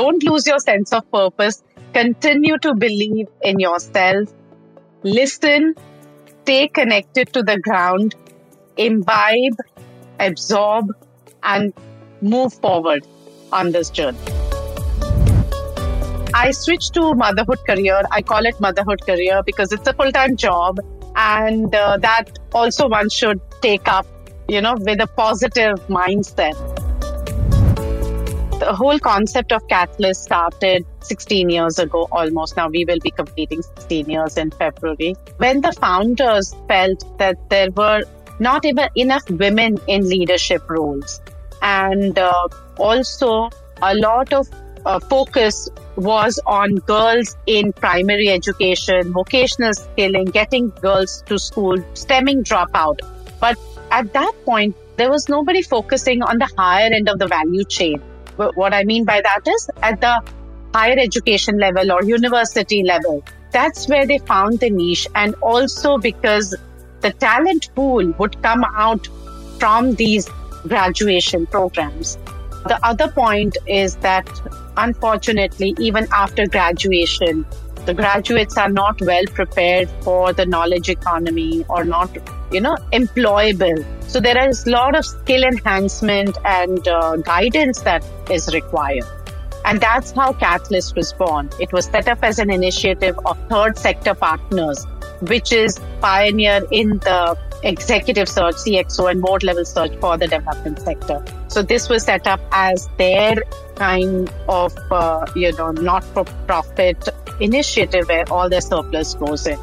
don't lose your sense of purpose. Continue to believe in yourself. Listen, stay connected to the ground, imbibe, absorb, and move forward on this journey. I switched to motherhood career. I call it motherhood career because it's a full time job, and uh, that also one should take up, you know, with a positive mindset. The whole concept of Katalyst started 16 years ago almost. Now we will be completing 16 years in February. When the founders felt that there were not even enough women in leadership roles. And uh, also, a lot of uh, focus was on girls in primary education, vocational skilling, getting girls to school, stemming dropout. But at that point, there was nobody focusing on the higher end of the value chain. What I mean by that is at the higher education level or university level. That's where they found the niche. And also because the talent pool would come out from these graduation programs. The other point is that unfortunately, even after graduation, the graduates are not well prepared for the knowledge economy or not, you know, employable. So there is a lot of skill enhancement and uh, guidance that is required. And that's how Katalyst was born. It was set up as an initiative of third sector partners which is pioneer in the executive search, CXO, and board level search for the development sector. So this was set up as their kind of, uh, you know, not for profit initiative where all their surplus goes in.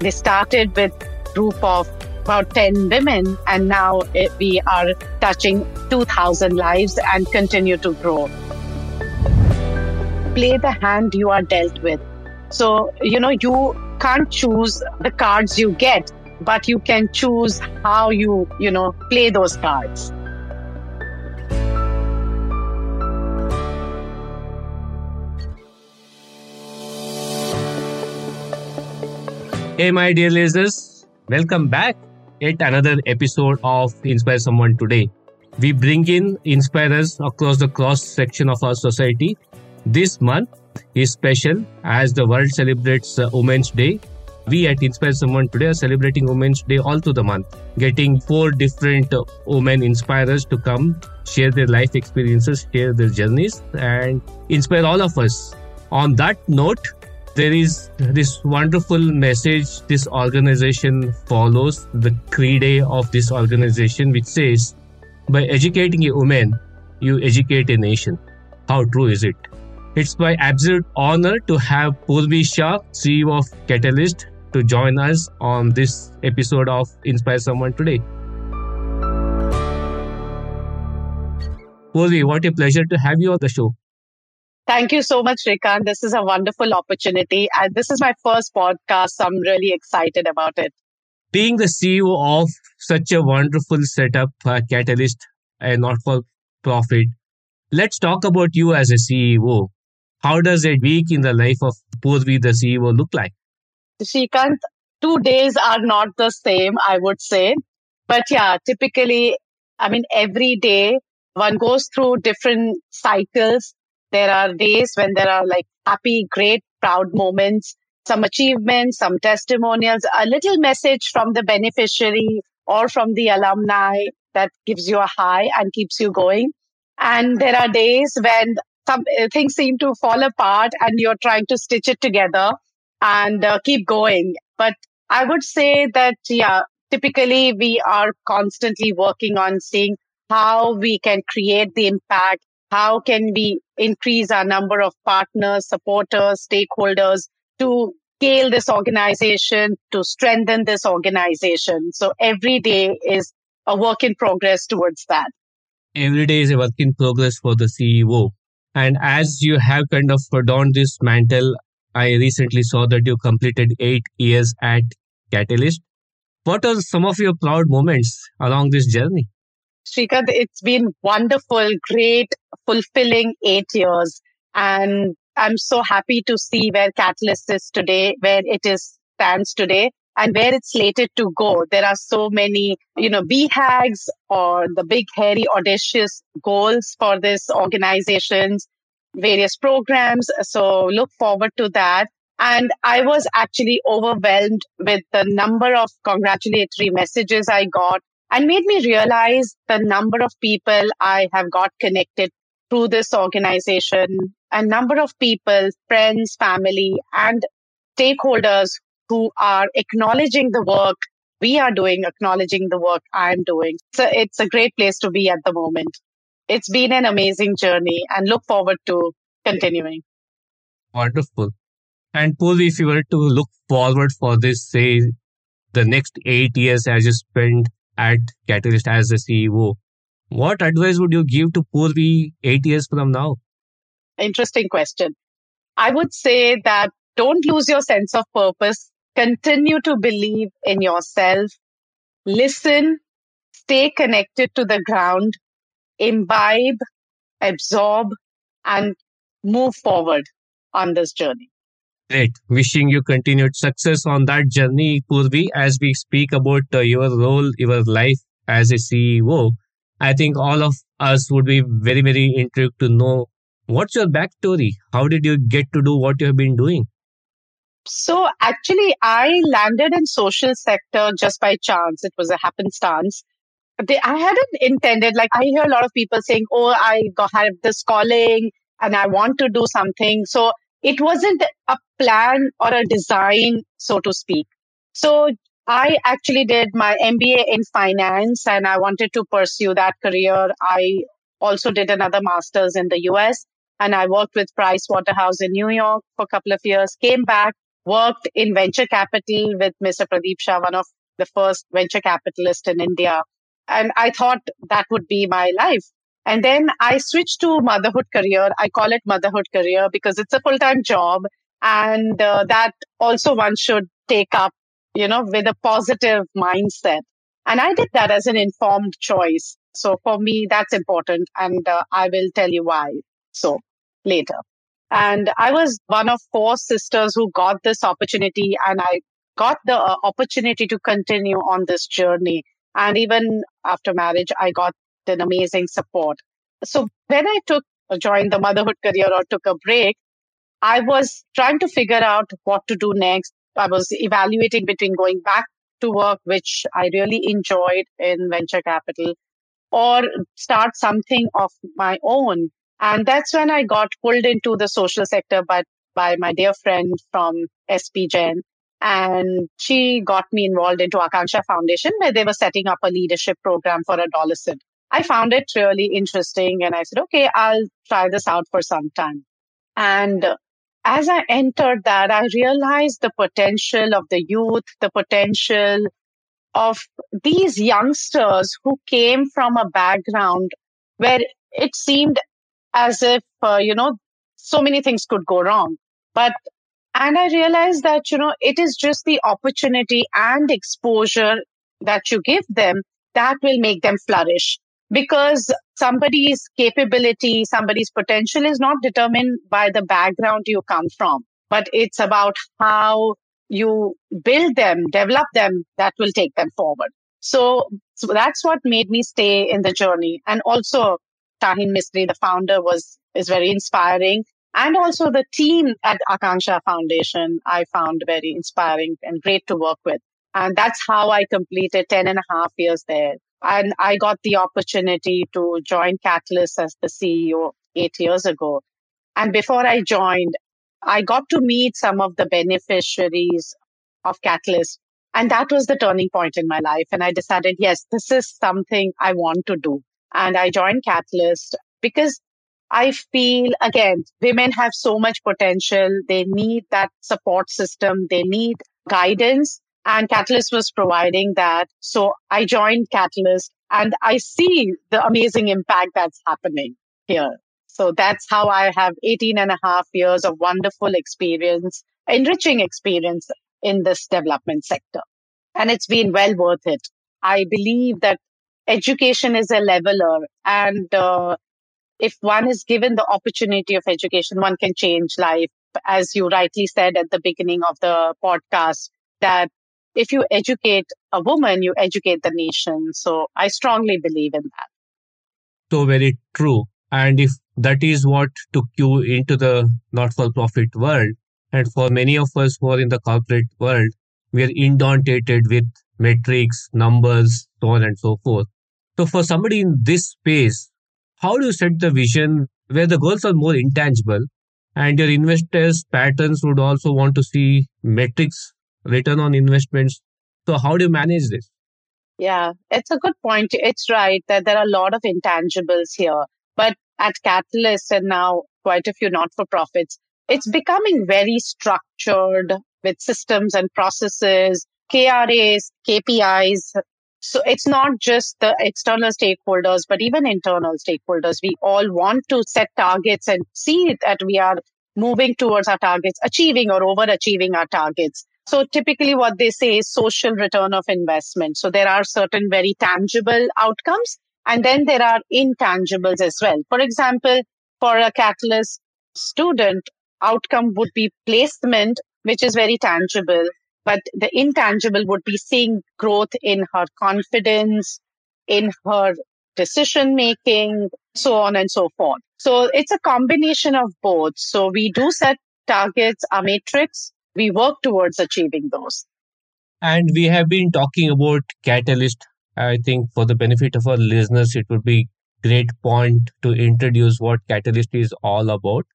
They started with group of about 10 women and now it, we are touching 2000 lives and continue to grow. Play the hand you are dealt with. So, you know, you can't choose the cards you get, but you can choose how you, you know, play those cards. Hey, my dear listeners, welcome back at another episode of Inspire Someone Today. We bring in inspirers across the cross section of our society. This month, is special as the world celebrates uh, Women's Day. We at Inspire Someone today are celebrating Women's Day all through the month, getting four different uh, women inspirers to come share their life experiences, share their journeys, and inspire all of us. On that note, there is this wonderful message this organization follows the creed of this organization, which says, By educating a woman, you educate a nation. How true is it? It's my absolute honor to have Poorvi Shah, CEO of Katalyst, to join us on this episode of Inspire Someone today. Poorvi, what a pleasure to have you on the show. Thank you so much, Shrikant. This is a wonderful opportunity. And this is my first podcast. So I'm really excited about it. Being the CEO of such a wonderful setup, uh, Katalyst, a not for profit, let's talk about you as a CEO. How does a week in the life of Poorvi, the CEO, look like? Shrikant, two days are not the same, I would say. But yeah, typically, I mean, every day one goes through different cycles. There are days when there are like happy, great, proud moments, some achievements, some testimonials, a little message from the beneficiary or from the alumni that gives you a high and keeps you going. And there are days when some uh, things seem to fall apart and you're trying to stitch it together and uh, keep going. But I would say that, yeah, typically we are constantly working on seeing how we can create the impact. How can we increase our number of partners, supporters, stakeholders to scale this organization, to strengthen this organization? So every day is a work in progress towards that. Every day is a work in progress for the CEO. And as you have kind of donned this mantle, I recently saw that you completed eight years at Katalyst. What are some of your proud moments along this journey? Shrikant, it's been wonderful, great, fulfilling eight years. And I'm so happy to see where Katalyst is today, where it is stands today and where it's slated to go. There are so many, you know, BHAGs or the big, hairy, audacious goals for this organizations. various programs. So look forward to that. And I was actually overwhelmed with the number of congratulatory messages I got and made me realize the number of people I have got connected through this organization, a number of people, friends, family, and stakeholders who are acknowledging the work we are doing, acknowledging the work I'm doing. So it's a great place to be at the moment. It's been an amazing journey and look forward to continuing. Wonderful. And Poorvi, if you were to look forward for this, say, the next eight years as you spend at Katalyst as the CEO, what advice would you give to Poorvi eight years from now? Interesting question. I would say that don't lose your sense of purpose. Continue to believe in yourself. Listen, stay connected to the ground, imbibe, absorb, and move forward on this journey. Great. Wishing you continued success on that journey, Poorvi, as we speak about uh, your role, your life as a CEO. I think all of us would be very, very intrigued to know what's your backstory? How did you get to do what you have been doing? So actually, I landed in social sector just by chance. It was a happenstance. They, I hadn't intended, like I hear a lot of people saying, oh, I got, have this calling and I want to do something. So it wasn't a plan or a design, so to speak. So I actually did my MBA in finance and I wanted to pursue that career. I also did another master's in the US and I worked with Price Waterhouse in New York for a couple of years, came back, worked in venture capital with Mr. Pradeep Shah, one of the first venture capitalists in India. And I thought that would be my life. And then I switched to motherhood career. I call it motherhood career because it's a full time job. And uh, that also one should take up, you know, with a positive mindset. And I did that as an informed choice. So for me, that's important. And uh, I will tell you why. So later. And I was one of four sisters who got this opportunity and I got the uh, opportunity to continue on this journey. And even after marriage, I got an amazing support. So when I took joined the motherhood career or took a break, I was trying to figure out what to do next. I was evaluating between going back to work, which I really enjoyed in venture capital, or start something of my own. And that's when I got pulled into the social sector by, by my dear friend from SP Jain. And she got me involved into Akanksha Foundation, where they were setting up a leadership program for adolescent. I found it really interesting and I said, okay, I'll try this out for some time. And as I entered that, I realized the potential of the youth, the potential of these youngsters who came from a background where it seemed as if, uh, you know, so many things could go wrong. But, and I realized that, you know, it is just the opportunity and exposure that you give them that will make them flourish because somebody's capability, somebody's potential is not determined by the background you come from, but it's about how you build them, develop them that will take them forward. So, so that's what made me stay in the journey. And also Shaheen Mistri, the founder was, is very inspiring. And also the team at Akanksha Foundation, I found very inspiring and great to work with. And that's how I completed 10 and a half years there. And I got the opportunity to join Katalyst as the CEO eight years ago. And before I joined, I got to meet some of the beneficiaries of Katalyst. And that was the turning point in my life. And I decided, yes, this is something I want to do. And I joined Katalyst because I feel, again, women have so much potential. They need that support system. They need guidance and Katalyst was providing that. So I joined Katalyst and I see the amazing impact that's happening here. So that's how I have 18 and a half years of wonderful experience, enriching experience in this development sector. And it's been well worth it. I believe that education is a leveler and uh, if one is given the opportunity of education, one can change life. As you rightly said at the beginning of the podcast, that if you educate a woman, you educate the nation. So I strongly believe in that. So very true. And if that is what took you into the not for profit world, and for many of us who are in the corporate world, we are inundated with metrics, numbers, so on and so forth. So, for somebody in this space, how do you set the vision where the goals are more intangible and your investors' patterns would also want to see metrics, return on investments? So, how do you manage this? Yeah, it's a good point. It's right that there are a lot of intangibles here. But at Katalyst and now quite a few not for profits, it's becoming very structured with systems and processes, KRAs, KPIs. So it's not just the external stakeholders, but even internal stakeholders. We all want to set targets and see that we are moving towards our targets, achieving or overachieving our targets. So typically what they say is social return of investment. So there are certain very tangible outcomes and then there are intangibles as well. For example, for a Katalyst student, outcome would be placement, which is very tangible. But the intangible would be seeing growth in her confidence, in her decision making, so on and so forth. So it's a combination of both. So we do set targets, our matrix, we work towards achieving those. And we have been talking about Katalyst. I think for the benefit of our listeners, it would be great point to introduce what Katalyst is all about.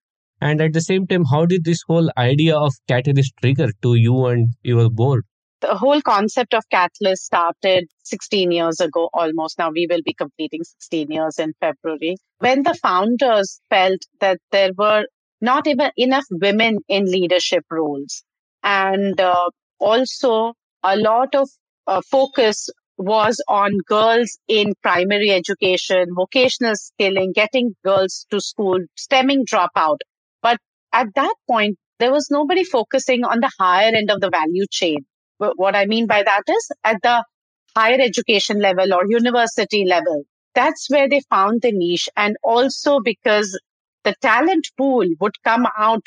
And at the same time, how did this whole idea of Katalyst trigger to you and your board? The whole concept of Katalyst started 16 years ago almost. Now we will be completing 16 years in February. When the founders felt that there were not even enough women in leadership roles. And uh, also a lot of uh, focus was on girls in primary education, vocational skilling, getting girls to school, stemming dropout. But at that point, there was nobody focusing on the higher end of the value chain. What I mean by that is at the higher education level or university level. That's where they found the niche. And also because the talent pool would come out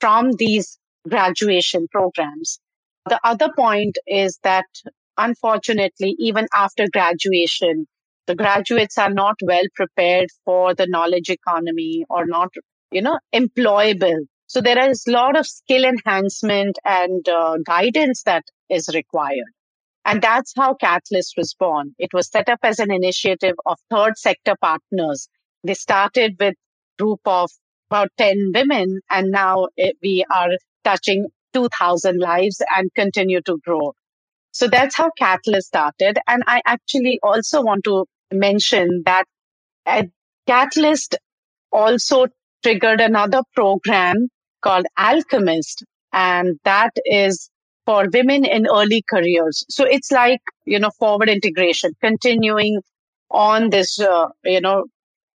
from these graduation programs. The other point is that unfortunately, even after graduation, the graduates are not well prepared for the knowledge economy or not, you know, employable. So there is a lot of skill enhancement and uh, guidance that is required. And that's how Katalyst was born. It was set up as an initiative of third sector partners. They started with a group of about 10 women and now it, we are touching 2000 lives and continue to grow. So that's how Katalyst started. And I actually also want to mention that Katalyst also triggered another program called Alchemist. And that is for women in early careers. So it's like, you know, forward integration, continuing on this, uh, you know,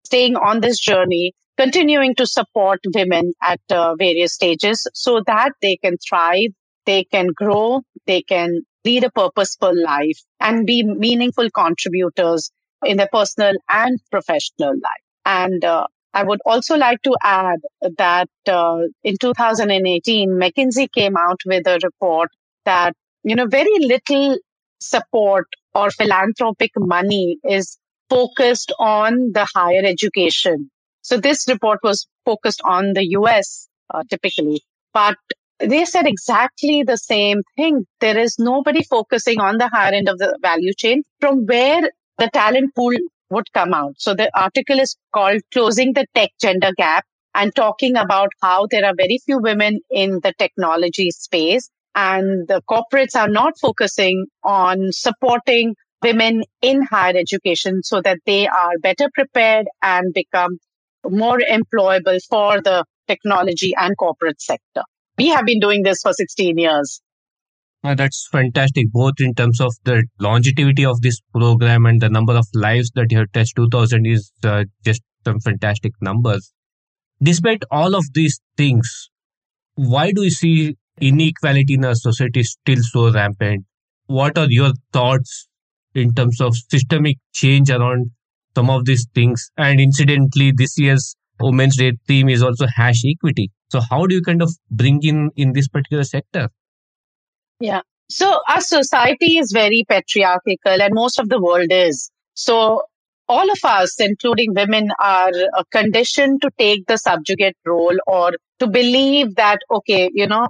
staying on this journey continuing to support women at uh, various stages so that they can thrive, they can grow, they can lead a purposeful life and be meaningful contributors in their personal and professional life. And uh, I would also like to add that uh, in 2018, McKinsey came out with a report that, you know, very little support or philanthropic money is focused on the higher education so this report was focused on the US uh, typically, but they said exactly the same thing. There is nobody focusing on the higher end of the value chain from where the talent pool would come out. So the article is called Closing the Tech Gender Gap and talking about how there are very few women in the technology space and the corporates are not focusing on supporting women in higher education so that they are better prepared and become more employable for the technology and corporate sector. We have been doing this for 16 years. Uh, that's fantastic, both in terms of the longevity of this program and the number of lives that you have touched. 2000 is uh, just some fantastic numbers. Despite all of these things, why do we see inequality in our society still so rampant? What are your thoughts in terms of systemic change around some of these things. And incidentally, this year's Women's Day theme is also hash equity. So how do you kind of bring in in this particular sector? Yeah. So our society is very patriarchal and most of the world is. So all of us, including women, are uh, conditioned to take the subjugate role or to believe that, okay, you know,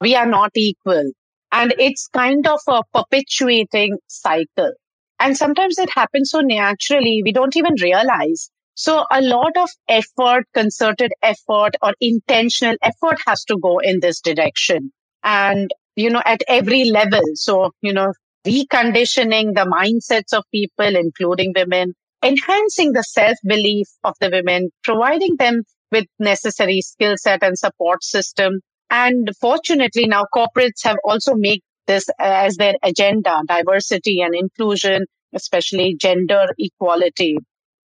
we are not equal. And it's kind of a perpetuating cycle. And sometimes it happens so naturally, we don't even realize. So a lot of effort, concerted effort or intentional effort has to go in this direction. And, you know, at every level. So, you know, reconditioning the mindsets of people, including women, enhancing the self belief of the women, providing them with necessary skill set and support system. And fortunately, now corporates have also made this as their agenda, diversity and inclusion, especially gender equality.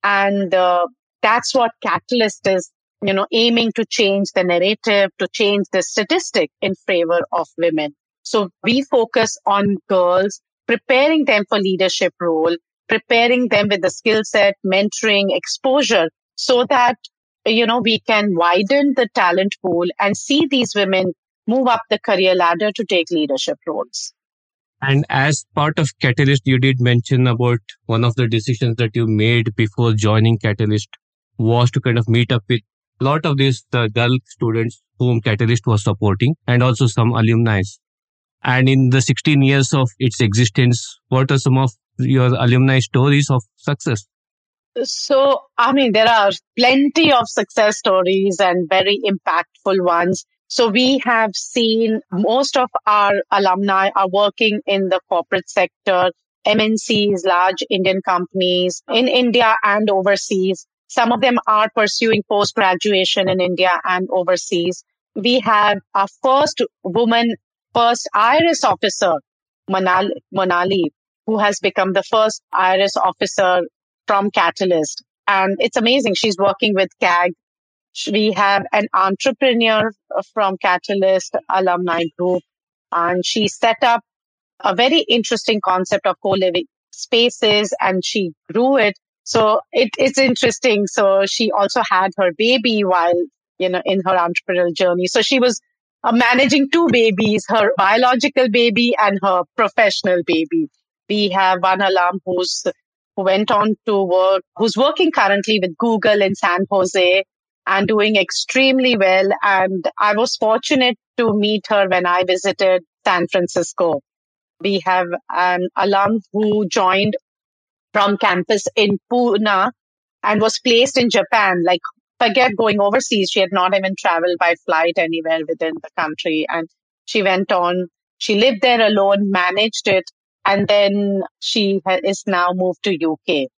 And uh, that's what Katalyst is, you know, aiming to change the narrative, to change the statistic in favor of women. So we focus on girls, preparing them for leadership role, preparing them with the skill set, mentoring, exposure so that, you know, we can widen the talent pool and see these women move up the career ladder to take leadership roles. And as part of Katalyst, you did mention about one of the decisions that you made before joining Katalyst was to kind of meet up with a lot of these the girl students whom Katalyst was supporting and also some alumni. And in the 16 years of its existence, what are some of your alumni stories of success? So, I mean, there are plenty of success stories and very impactful ones. So we have seen most of our alumni are working in the corporate sector, MNCs, large Indian companies in India and overseas. Some of them are pursuing post graduation in India and overseas. We have our first woman, first IRS officer, Manali, who has become the first IRS officer from Katalyst. And it's amazing. She's working with CAG. We have an entrepreneur from Katalyst alumni group, and she set up a very interesting concept of co-living spaces and she grew it. So it, it's interesting. So she also had her baby while, you know, in her entrepreneurial journey. So she was uh, managing two babies, her biological baby and her professional baby. We have one alum who's who went on to work, who's working currently with Google in San Jose and doing extremely well. And I was fortunate to meet her when I visited San Francisco. We have an alum who joined from campus in Pune and was placed in Japan. Like, forget going overseas. She had not even traveled by flight anywhere within the country. And she went on, she lived there alone, managed it, and then she is now moved to UK.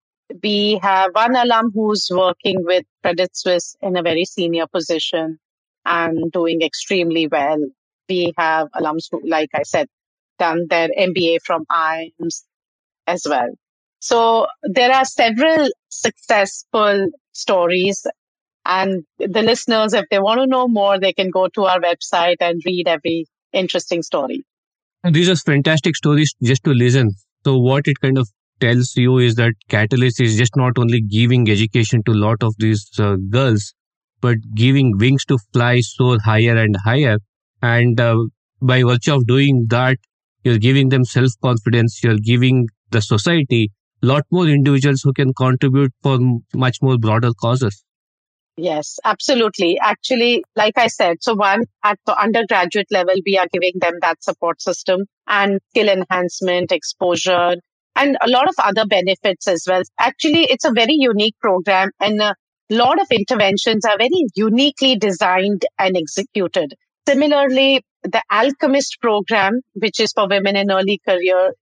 We have one alum who's working with Credit Suisse in a very senior position and doing extremely well. We have alums who, like I said, done their MBA from IIMS as well. So there are several successful stories and the listeners, if they want to know more, they can go to our website and read every interesting story. These are fantastic stories just to listen. So what it kind of tells you is that Katalyst is just not only giving education to a lot of these uh, girls, but giving wings to fly so higher and higher. And uh, by virtue of doing that, you're giving them self confidence. You're giving the society a lot more individuals who can contribute for much more broader causes. Yes, absolutely. Actually, like I said, so one at the undergraduate level, we are giving them that support system and skill enhancement, exposure, and a lot of other benefits as well. Actually, it's a very unique program and a lot of interventions are very uniquely designed and executed. Similarly, the Alchemist program, which is for women in early career,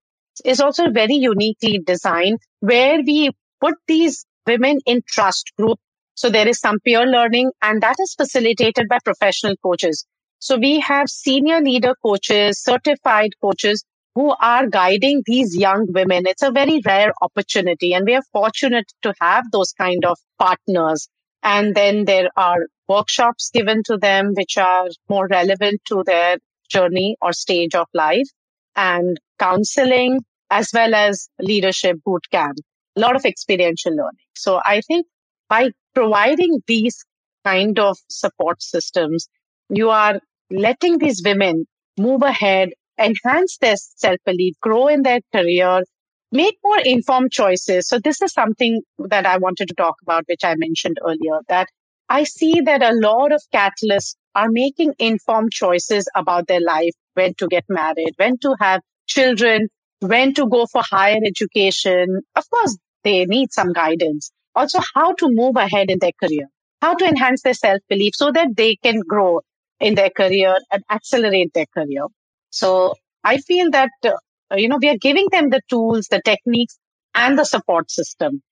is also very uniquely designed where we put these women in trust group. So there is some peer learning and that is facilitated by professional coaches. So we have senior leader coaches, certified coaches who are guiding these young women. It's a very rare opportunity and we are fortunate to have those kind of partners. And then there are workshops given to them, which are more relevant to their journey or stage of life and counseling as well as leadership boot camp, a lot of experiential learning. So I think by providing these kind of support systems, you are letting these women move ahead enhance their self belief, grow in their career, make more informed choices. So this is something that I wanted to talk about, which I mentioned earlier, that I see that a lot of catalysts are making informed choices about their life, when to get married, when to have children, when to go for higher education. Of course, they need some guidance. Also, how to move ahead in their career, how to enhance their self belief so that they can grow in their career and accelerate their career. So I feel that, uh, you know, we are giving them the tools, the techniques, and the support system.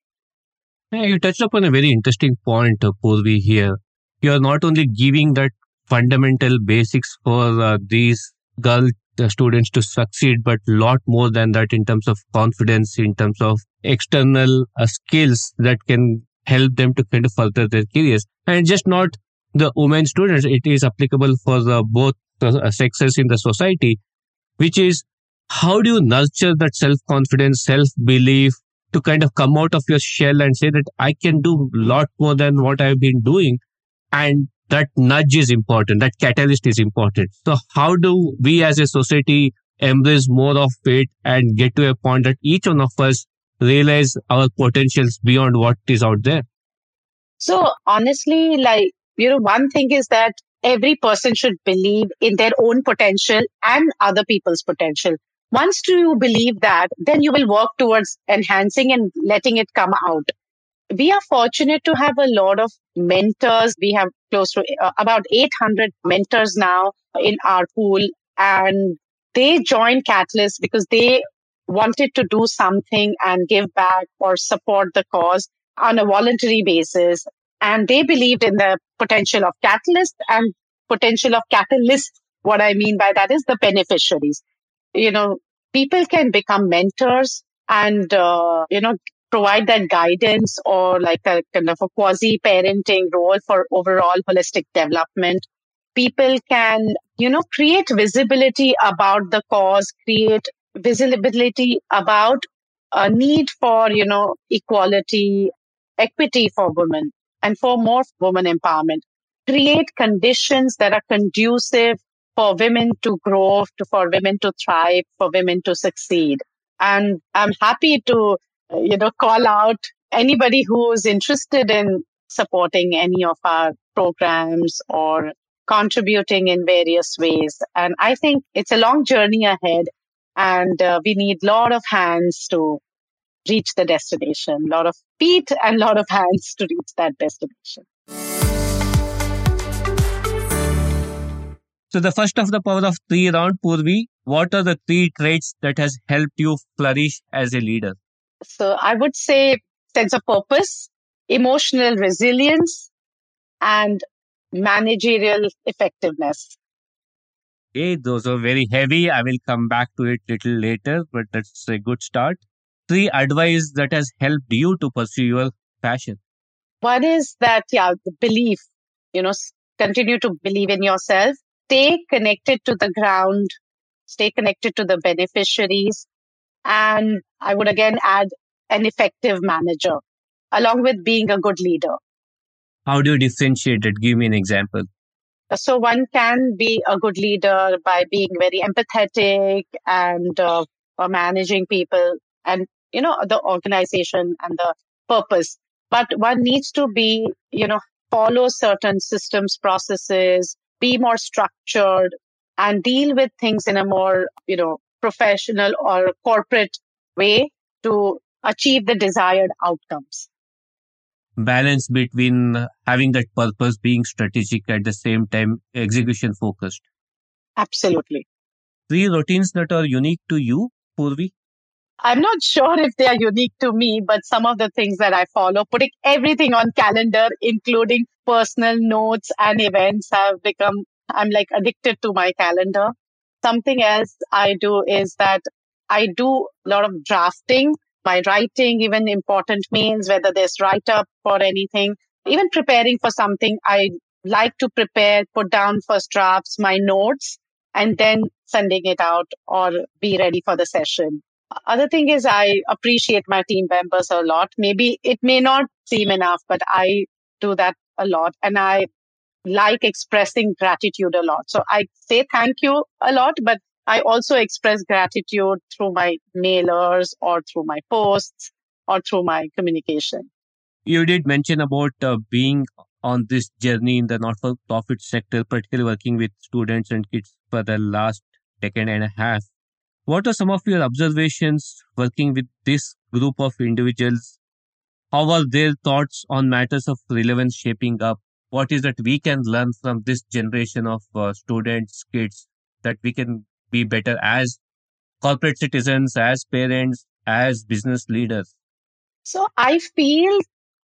Yeah, you touched upon a very interesting point, uh, Poorvi, here. You are not only giving that fundamental basics for uh, these girl uh, students to succeed, but lot more than that in terms of confidence, in terms of external uh, skills that can help them to kind of further their careers. And just not the women students, it is applicable for the both sexes in the society, which is how do you nurture that self confidence, self belief to kind of come out of your shell and say that I can do a lot more than what I've been doing. And that nudge is important. That catalyst is important. So how do we as a society embrace more of it and get to a point that each one of us realize our potentials beyond what is out there? So honestly, like, you know, one thing is that every person should believe in their own potential and other people's potential. Once you believe that, then you will work towards enhancing and letting it come out. We are fortunate to have a lot of mentors. We have close to uh, about 800 mentors now in our pool and they joined Katalyst because they wanted to do something and give back or support the cause on a voluntary basis. And they believed in the potential of Katalyst and potential of Katalyst. What I mean by that is the beneficiaries. You know, people can become mentors and, uh, you know, provide that guidance or like a kind of a quasi parenting role for overall holistic development. People can, you know, create visibility about the cause, create visibility about a need for, you know, equality, equity for women and for more women empowerment. Create conditions that are conducive for women to grow, to, for women to thrive, for women to succeed. And I'm happy to you know, call out anybody who is interested in supporting any of our programs or contributing in various ways. And I think it's a long journey ahead and uh, we need a lot of hands to reach the destination, a lot of feet and a lot of hands to reach that destination. So the first of the power of three round, Poorvi, what are the three traits that has helped you flourish as a leader? So I would say sense of purpose, emotional resilience, and managerial effectiveness. Okay, those are very heavy. I will come back to it little later, but that's a good start. Three advice that has helped you to pursue your passion. One is that, yeah, the belief, you know, continue to believe in yourself, stay connected to the ground, stay connected to the beneficiaries, and I would again add an effective manager along with being a good leader. How do you differentiate it? Give me an example. So one can be a good leader by being very empathetic and uh, managing people and, you know, the organization and the purpose. But one needs to be, you know, follow certain systems, processes, be more structured and deal with things in a more, you know, professional or corporate way to achieve the desired outcomes. Balance between having that purpose, being strategic at the same time, execution focused. Absolutely. Three routines that are unique to you, Poorvi? I'm not sure if they are unique to me, but some of the things that I follow, putting everything on calendar, including personal notes and events have become, I'm like addicted to my calendar. Something else I do is that I do a lot of drafting, my writing, even important mails, whether there's write up or anything, even preparing for something. I like to prepare, put down first drafts, my notes, and then sending it out or be ready for the session. Other thing is I appreciate my team members a lot. Maybe it may not seem enough, but I do that a lot. And I like expressing gratitude a lot. So I say thank you a lot, but I also express gratitude through my mailers or through my posts or through my communication. You did mention about uh, being on this journey in the not-for-profit sector, particularly working with students and kids for the last decade and a half. What are some of your observations working with this group of individuals? How are their thoughts on matters of relevance shaping up? What is that we can learn from this generation of uh, students, kids, that we can be better as corporate citizens, as parents, as business leaders? So I feel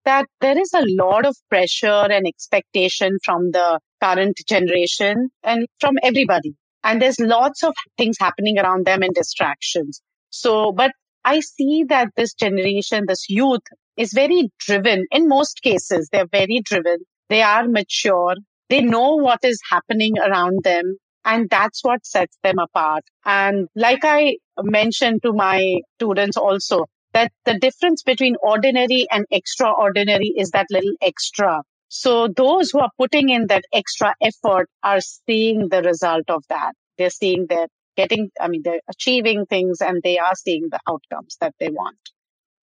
that there is a lot of pressure and expectation from the current generation and from everybody. And there's lots of things happening around them and distractions. So, but I see that this generation, this youth is very driven. In most cases, they're very driven. They are mature. They know what is happening around them. And that's what sets them apart. And like I mentioned to my students also, that the difference between ordinary and extraordinary is that little extra. So those who are putting in that extra effort are seeing the result of that. They're seeing that getting, I mean, they're achieving things and they are seeing the outcomes that they want.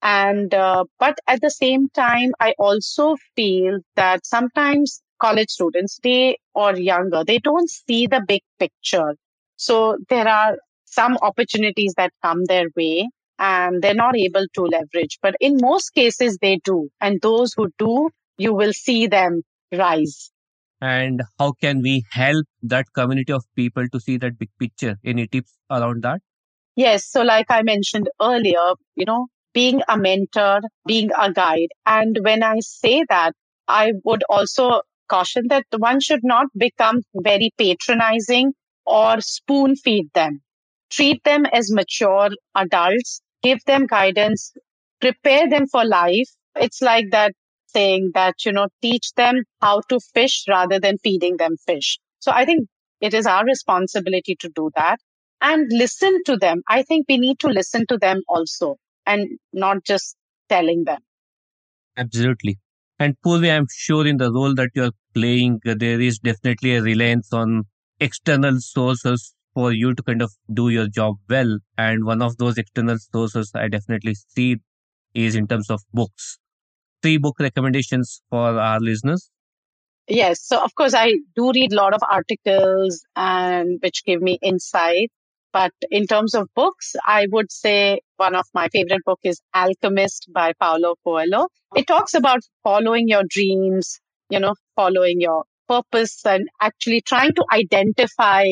And, uh, but at the same time, I also feel that sometimes college students, they or younger, they don't see the big picture. So there are some opportunities that come their way and they're not able to leverage. But in most cases, they do. And those who do, you will see them rise. And how can we help that community of people to see that big picture? Any tips around that? Yes. So, like I mentioned earlier, you know, being a mentor, being a guide. And when I say that, I would also caution that one should not become very patronizing or spoon feed them. Treat them as mature adults give them guidance, prepare them for life. It's like that saying that, you know, teach them how to fish rather than feeding them fish. So I think it is our responsibility to do that and listen to them. I think we need to listen to them also and not just telling them. Absolutely. And Poorvi, I'm sure in the role that you're playing, there is definitely a reliance on external sources for you to kind of do your job well. And one of those external sources I definitely see is in terms of books. Three book recommendations for our listeners. Yes. So of course I do read a lot of articles and which give me insight. But in terms of books, I would say one of my favorite book is Alchemist by Paulo Coelho. It talks about following your dreams, you know, following your purpose and actually trying to identify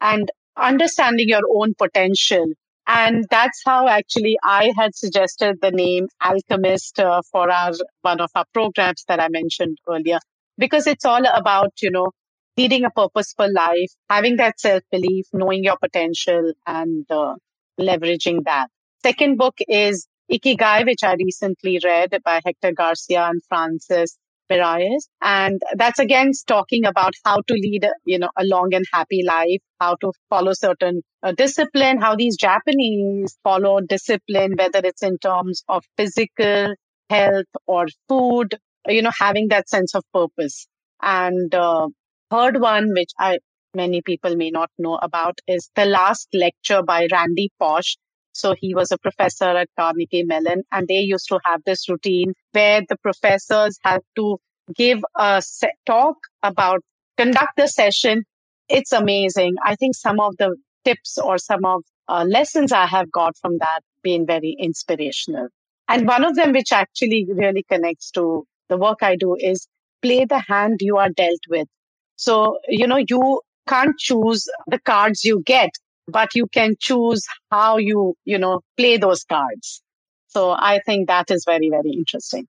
and understanding your own potential. And that's how actually I had suggested the name Alchemist uh, for our one of our programs that I mentioned earlier, because it's all about, you know, leading a purposeful life, having that self belief, knowing your potential and uh, leveraging that. Second book is Ikigai, which I recently read by Hector Garcia and Francis Miralles. And that's again talking about how to lead, you know, a long and happy life, how to follow certain uh, discipline, how these Japanese follow discipline, whether it's in terms of physical health or food, you know, having that sense of purpose. And uh, third one, which I many people may not know about, is the last lecture by Randy Pausch. So he was a professor at Carnegie Mellon and they used to have this routine where the professors had to give a talk about conduct the session. It's amazing. I think some of the tips or some of uh, lessons I have got from that been very inspirational. And one of them, which actually really connects to the work I do is play the hand you are dealt with. So, you know, you can't choose the cards you get, but you can choose how you, you know, play those cards. So I think that is very, very interesting.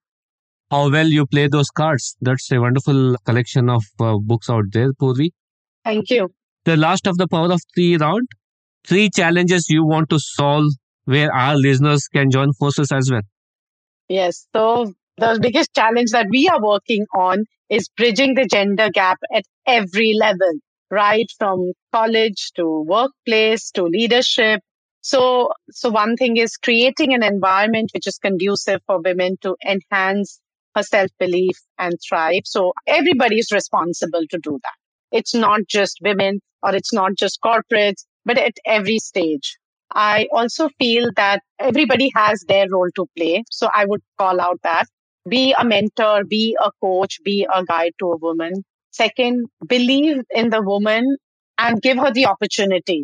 How well you play those cards. That's a wonderful collection of uh, books out there, Poorvi. Thank you. The last of the Power of Three round. Three challenges you want to solve where our listeners can join forces as well. Yes. So the biggest challenge that we are working on is bridging the gender gap at every level right from college to workplace to leadership. So, so one thing is creating an environment which is conducive for women to enhance her self belief and thrive. So everybody is responsible to do that. It's not just women or it's not just corporates, but at every stage. I also feel that everybody has their role to play. So I would call out that be a mentor, be a coach, be a guide to a woman. Second, believe in the woman and give her the opportunity.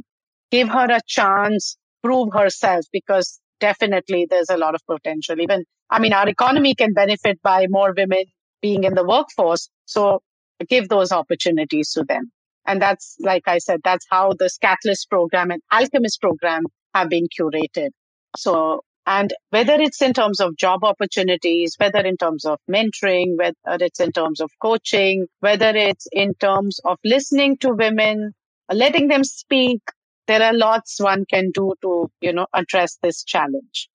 Give her a chance, prove herself because definitely there's a lot of potential. Even, I mean, our economy can benefit by more women being in the workforce. So give those opportunities to them. And that's, like I said, that's how the Katalyst program and Alchemist program have been curated. So, and whether it's in terms of job opportunities, whether in terms of mentoring, whether it's in terms of coaching, whether it's in terms of listening to women, letting them speak, there are lots one can do to, you know, address this challenge.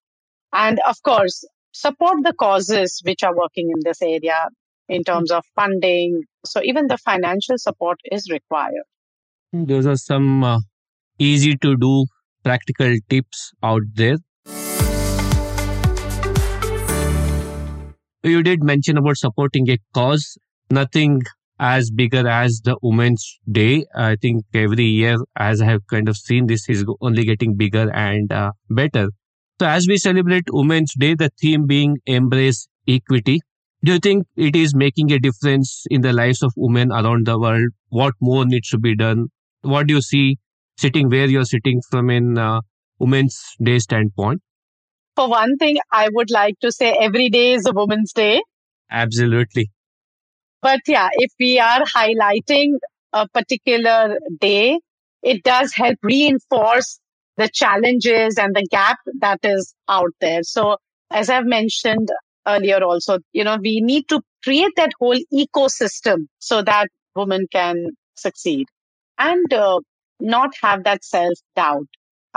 And of course, support the causes which are working in this area in terms of funding. So even the financial support is required. Those are some uh, easy to do practical tips out there. You did mention about supporting a cause. Nothing as bigger as the Women's Day. I think every year, as I have kind of seen, this is only getting bigger and uh, better. So, as we celebrate Women's Day, the theme being embrace equity. Do you think it is making a difference in the lives of women around the world? What more needs to be done? What do you see sitting where you're sitting from in uh, Women's Day standpoint? For one thing, I would like to say every day is a Women's Day. Absolutely. But yeah, if we are highlighting a particular day, it does help reinforce the challenges and the gap that is out there. So as I've mentioned earlier also, you know, we need to create that whole ecosystem so that women can succeed and uh, not have that self doubt.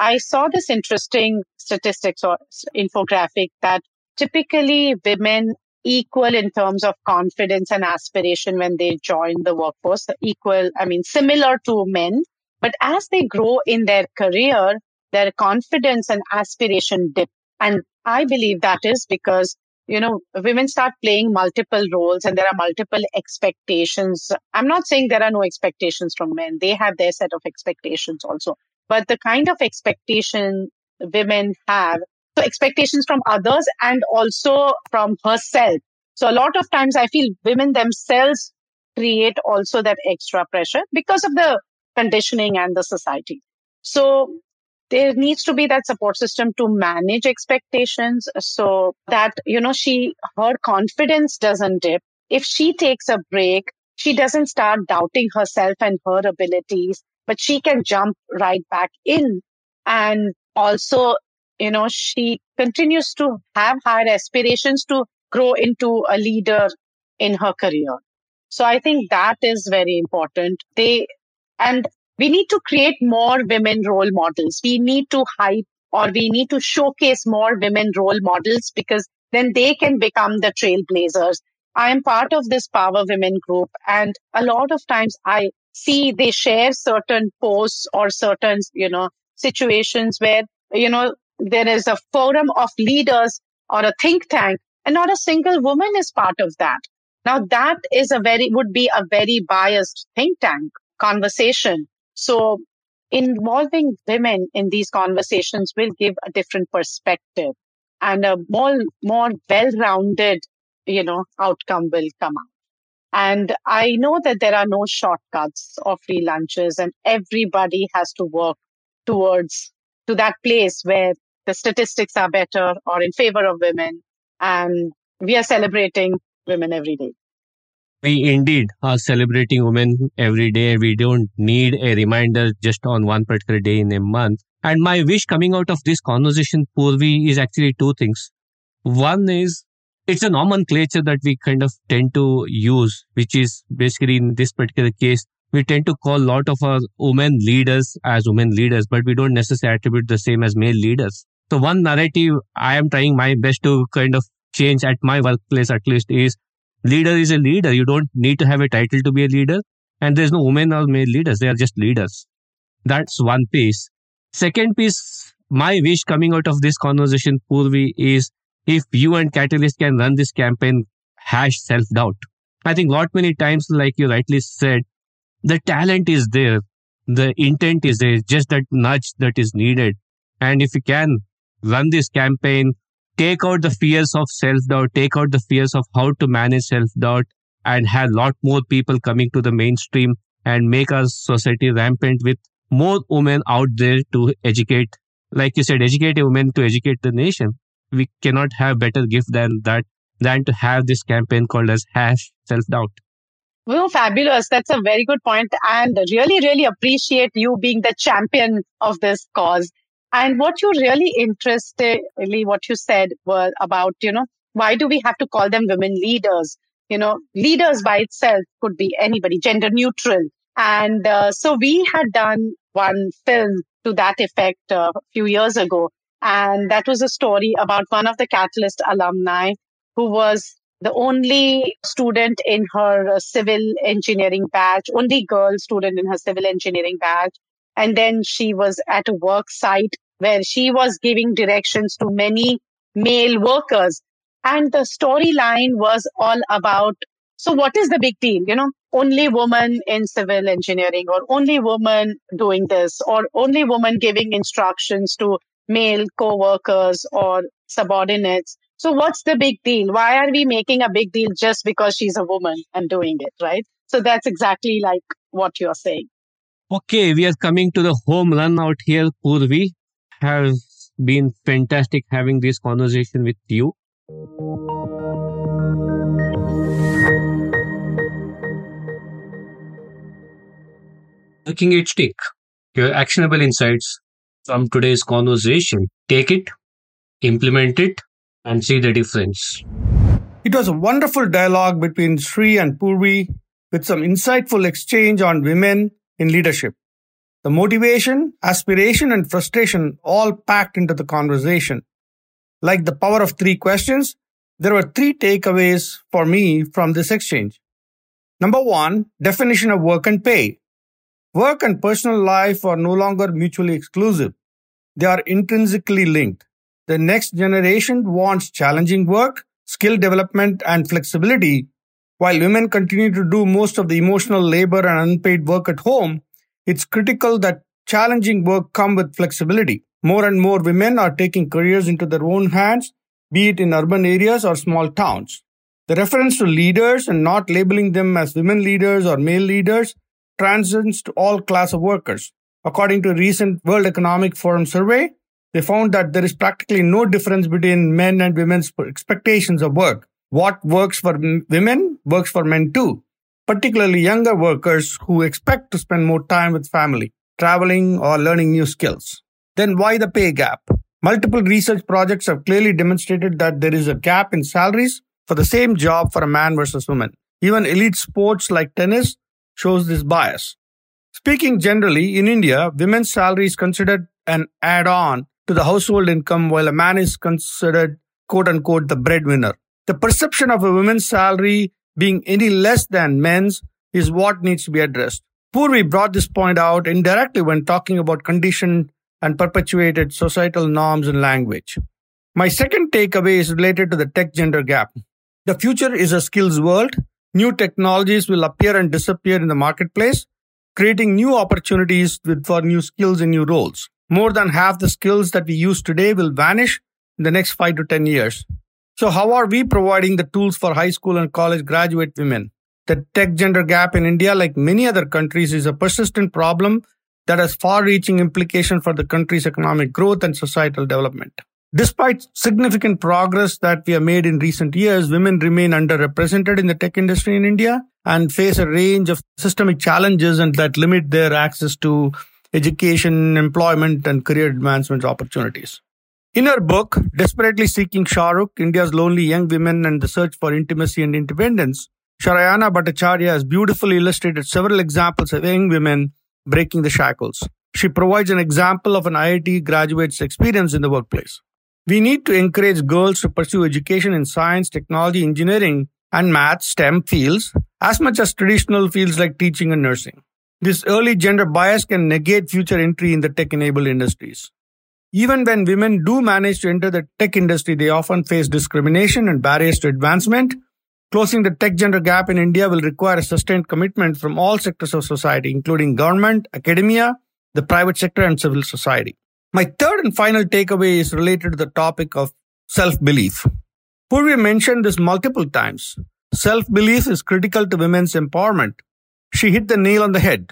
I saw this interesting statistics or infographic that typically women equal in terms of confidence and aspiration when they join the workforce, equal, I mean, similar to men. But as they grow in their career, their confidence and aspiration dip. And I believe that is because, you know, women start playing multiple roles and there are multiple expectations. I'm not saying there are no expectations from men. They have their set of expectations also. But the kind of expectation women have so expectations from others and also from herself. So a lot of times I feel women themselves create also that extra pressure because of the conditioning and the society. So there needs to be that support system to manage expectations so that, you know, she, her confidence doesn't dip. If she takes a break, she doesn't start doubting herself and her abilities, but she can jump right back in and also you know, she continues to have higher aspirations to grow into a leader in her career. So I think that is very important. They, and we need to create more women role models. We need to hype or we need to showcase more women role models because then they can become the trailblazers. I am part of this Power Women group and a lot of times I see they share certain posts or certain, you know, situations where, you know, there is a forum of leaders or a think tank and not a single woman is part of that. Now that is a very, would be a very biased think tank conversation. So involving women in these conversations will give a different perspective and a more, more well-rounded, you know, outcome will come out. And I know that there are no shortcuts or free lunches and everybody has to work towards to that place where the statistics are better or in favor of women. And we are celebrating women every day. We indeed are celebrating women every day. We don't need a reminder just on one particular day in a month. And my wish coming out of this conversation, Poorvi, is actually two things. One is it's a nomenclature that we kind of tend to use, which is basically in this particular case, we tend to call a lot of our women leaders as women leaders, but we don't necessarily attribute the same as male leaders. So one narrative I am trying my best to kind of change at my workplace at least is leader is a leader. You don't need to have a title to be a leader. And there's no women or male leaders. They are just leaders. That's one piece. Second piece, my wish coming out of this conversation, Poorvi, is if you and Katalyst can run this campaign, hash self-doubt. I think lot many times, like you rightly said, the talent is there. the intent is there, just that nudge that is needed. And if you can run this campaign, take out the fears of self doubt, take out the fears of how to manage self doubt, and have a lot more people coming to the mainstream and make our society rampant with more women out there to educate. Like you said, educate women to educate the nation. We cannot have better gift than that, than to have this campaign called as hash self doubt. Well, fabulous. That's a very good point, and really, really appreciate you being the champion of this cause. And what you really interestingly, what you said was about, you know, why do we have to call them women leaders? You know, leaders by itself could be anybody, gender neutral. And uh, so we had done one film to that effect uh, a few years ago. And that was a story about one of the Katalyst alumni who was the only student in her uh, civil engineering batch, only girl student in her civil engineering batch. And then she was at a work site where she was giving directions to many male workers. And the storyline was all about so what is the big deal? You know, only woman in civil engineering or only woman doing this or only woman giving instructions to male co-workers or subordinates. So what's the big deal? Why are we making a big deal just because she's a woman and doing it, right? So that's exactly like what you're saying. Okay, we are coming to the home run out here, Poorvi. Has been fantastic having this conversation with you. Looking at stick, your actionable insights from today's conversation. Take it, implement it, and see the difference. It was a wonderful dialogue between Sri and Poorvi with some insightful exchange on women in leadership. The motivation, aspiration, and frustration all packed into the conversation. Like the power of three questions, there were three takeaways for me from this exchange. Number one, definition of work and pay. Work and personal life are no longer mutually exclusive. They are intrinsically linked. The next generation wants challenging work, skill development, and flexibility. While women continue to do most of the emotional labor and unpaid work at home, it's critical that challenging work come with flexibility. More and more women are taking careers into their own hands, be it in urban areas or small towns. The reference to leaders and not labeling them as women leaders or male leaders transcends to all class of workers. According to a recent World Economic Forum survey, they found that there is practically no difference between men and women's expectations of work. What works for women works for men too, particularly younger workers who expect to spend more time with family, traveling, or learning new skills. Then why the pay gap? Multiple research projects have clearly demonstrated that there is a gap in salaries for the same job for a man versus woman. Even elite sports like tennis shows this bias. Speaking generally, in India, women's salary is considered an add on to the household income while a man is considered quote unquote the breadwinner. The perception of a woman's salary being any less than men's is what needs to be addressed. Poorvi brought this point out indirectly when talking about conditioned and perpetuated societal norms and language. My second takeaway is related to the tech gender gap. The future is a skills world. New technologies will appear and disappear in the marketplace, creating new opportunities with, for new skills and new roles more than half the skills that we use today will vanish in the next five to 10 years. So, how are we providing the tools for high school and college graduate women? The tech gender gap in India, like many other countries, is a persistent problem that has far reaching implications for the country's economic growth and societal development. Despite significant progress that we have made in recent years, women remain underrepresented in the tech industry in India and face a range of systemic challenges and that limit their access to education, employment, and career advancement opportunities. In her book, Desperately Seeking Shahrukh, India's Lonely Young Women and the Search for Intimacy and Independence, Shrayana Bhattacharya has beautifully illustrated several examples of young women breaking the shackles. She provides an example of an IIT graduate's experience in the workplace. We need to encourage girls to pursue education in science, technology, engineering, and math, STEM fields, as much as traditional fields like teaching and nursing. This early gender bias can negate future entry in the tech enabled industries. Even when women do manage to enter the tech industry, they often face discrimination and barriers to advancement. Closing the tech gender gap in India will require a sustained commitment from all sectors of society, including government, academia, the private sector, and civil society. My third and final takeaway is related to the topic of self belief. Poorvi mentioned this multiple times. Self belief is critical to women's empowerment. She hit the nail on the head.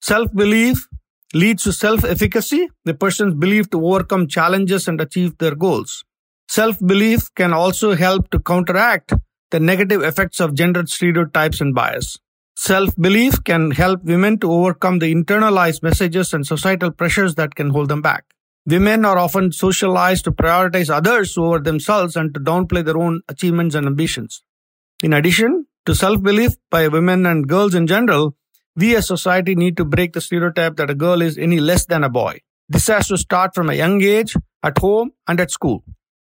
Self belief leads to self efficacy, the person's belief to overcome challenges and achieve their goals. Self belief can also help to counteract the negative effects of gender stereotypes and bias. Self belief can help women to overcome the internalized messages and societal pressures that can hold them back. Women are often socialized to prioritize others over themselves and to downplay their own achievements and ambitions. In addition to self belief by women and girls in general, we as society need to break the stereotype that a girl is any less than a boy. This has to start from a young age, at home, and at school.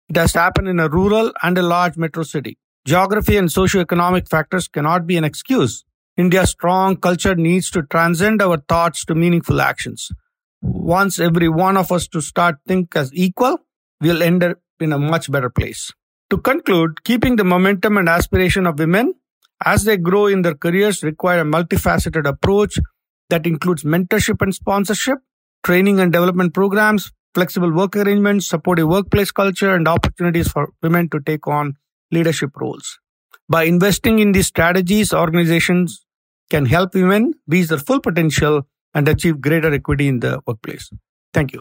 It has to happen in a rural and a large metro city. Geography and socio-economic factors cannot be an excuse. India's strong culture needs to transcend our thoughts to meaningful actions once every one of us to start think as equal, we'll end up in a much better place. To conclude, keeping the momentum and aspiration of women as they grow in their careers require a multifaceted approach that includes mentorship and sponsorship, training and development programs, flexible work arrangements, supportive workplace culture, and opportunities for women to take on leadership roles. By investing in these strategies, organizations can help women reach their full potential and achieve greater equity in the workplace. Thank you.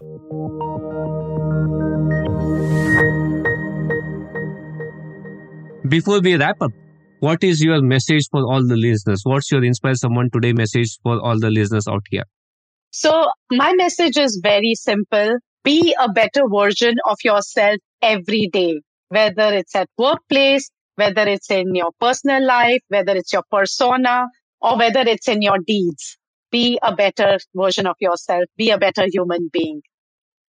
Before we wrap up, what is your message for all the listeners? What's your Inspire Someone Today message for all the listeners out here? So, my message is very simple be a better version of yourself every day, whether it's at workplace, whether it's in your personal life, whether it's your persona, or whether it's in your deeds be a better version of yourself, be a better human being.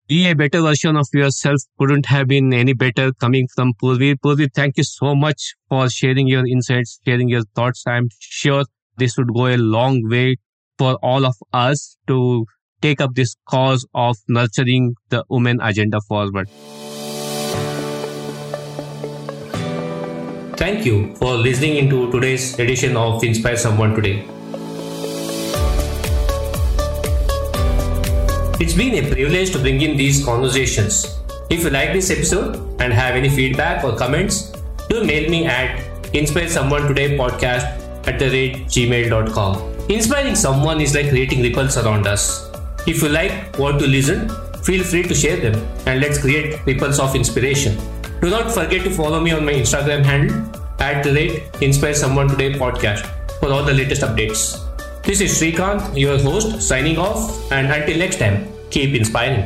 Be a better version of yourself couldn't have been any better coming from Poorvi. Poorvi, thank you so much for sharing your insights, sharing your thoughts. I'm sure this would go a long way for all of us to take up this cause of nurturing the women agenda forward. Thank you for listening into today's edition of Inspire Someone Today. It's been a privilege to bring in these conversations. If you like this episode and have any feedback or comments, do mail me at inspire someone today podcast at the rate gmail.com. Inspiring someone is like creating ripples around us. If you like what to listen, feel free to share them and let's create ripples of inspiration. Do not forget to follow me on my Instagram handle at the rate inspire someone today podcast for all the latest updates. This is Srikanth, your host, signing off, and until next time, keep inspiring.